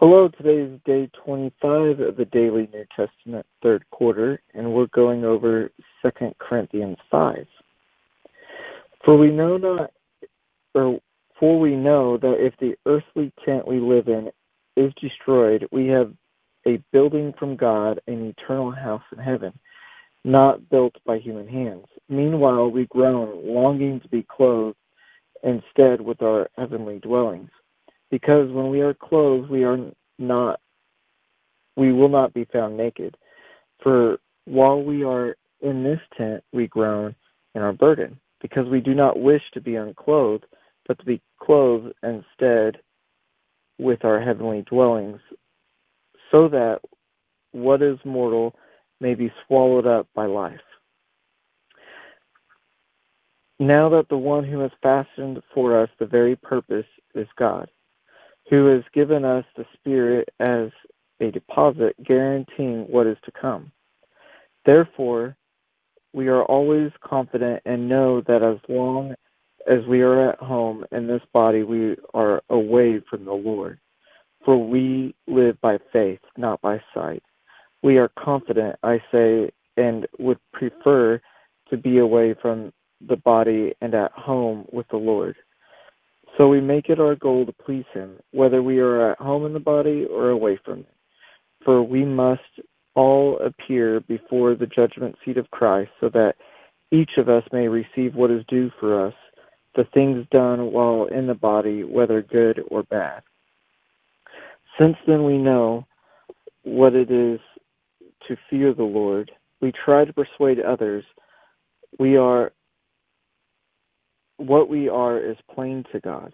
Hello, today is day 25 of the Daily New Testament third quarter, and we're going over 2 Corinthians 5. For we know not, or for we know that if the earthly tent we live in is destroyed, we have a building from God, an eternal house in heaven, not built by human hands. Meanwhile, we groan, longing to be clothed instead with our heavenly dwellings because when we are clothed we are not we will not be found naked. For while we are in this tent we groan and are burdened because we do not wish to be unclothed but to be clothed instead with our heavenly dwellings so that what is mortal may be swallowed up by life. Now that the one who has fastened for us the very purpose is God who has given us the Spirit as a deposit guaranteeing what is to come. Therefore, we are always confident and know that as long as we are at home in this body, we are away from the Lord. For we live by faith, not by sight. We are confident, I say, and would prefer to be away from the body and at home with the Lord. So we make it our goal to please Him, whether we are at home in the body or away from it. For we must all appear before the judgment seat of Christ, so that each of us may receive what is due for us, the things done while in the body, whether good or bad. Since then we know what it is to fear the Lord, we try to persuade others. We are what we are is plain to God,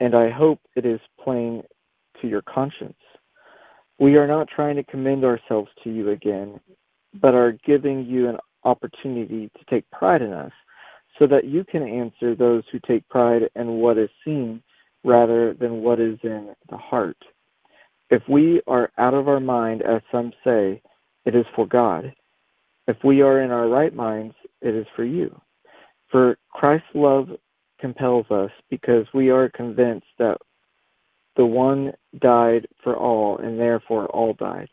and I hope it is plain to your conscience. We are not trying to commend ourselves to you again, but are giving you an opportunity to take pride in us, so that you can answer those who take pride in what is seen rather than what is in the heart. If we are out of our mind, as some say, it is for God. If we are in our right minds, it is for you. For Christ's love compels us because we are convinced that the one died for all, and therefore all died.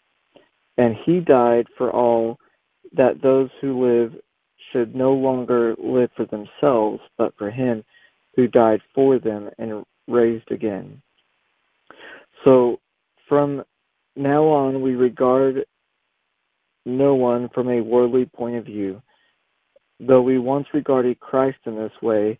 And he died for all that those who live should no longer live for themselves, but for him who died for them and raised again. So from now on, we regard no one from a worldly point of view. Though we once regarded Christ in this way,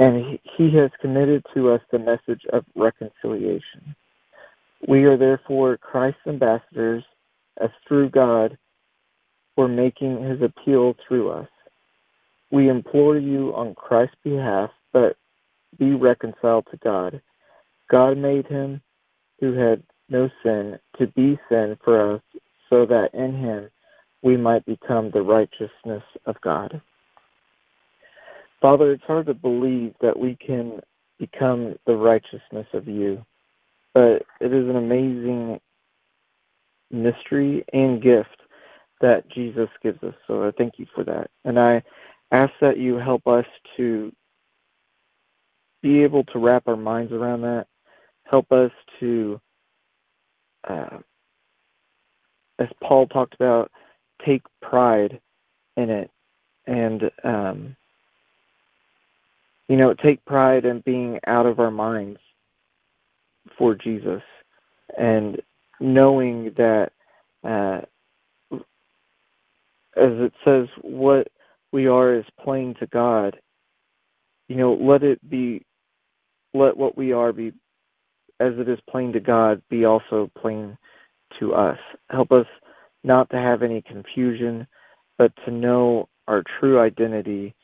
And he has committed to us the message of reconciliation. We are therefore Christ's ambassadors, as through God we're making his appeal through us. We implore you on Christ's behalf, but be reconciled to God. God made him who had no sin to be sin for us, so that in him we might become the righteousness of God. Father, it's hard to believe that we can become the righteousness of you, but it is an amazing mystery and gift that Jesus gives us. So I thank you for that. And I ask that you help us to be able to wrap our minds around that, help us to, uh, as Paul talked about, take pride in it and um, you know, take pride in being out of our minds for Jesus and knowing that, uh, as it says, what we are is plain to God. You know, let it be, let what we are be, as it is plain to God, be also plain to us. Help us not to have any confusion, but to know our true identity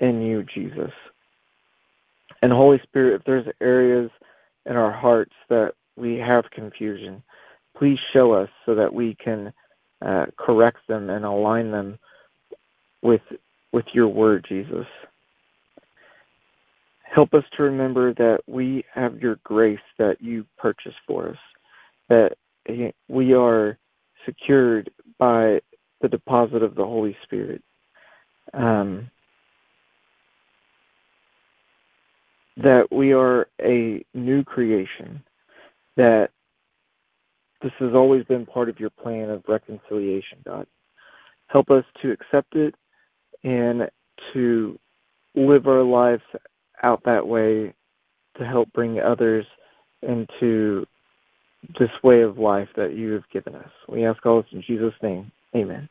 in you, Jesus. And Holy Spirit, if there's areas in our hearts that we have confusion, please show us so that we can uh, correct them and align them with with your word, Jesus. Help us to remember that we have your grace that you purchased for us, that we are secured by the deposit of the Holy Spirit. Um, that we are a new creation, that this has always been part of your plan of reconciliation, God. Help us to accept it and to live our lives out that way to help bring others into this way of life that you have given us. We ask all this in Jesus' name. Amen.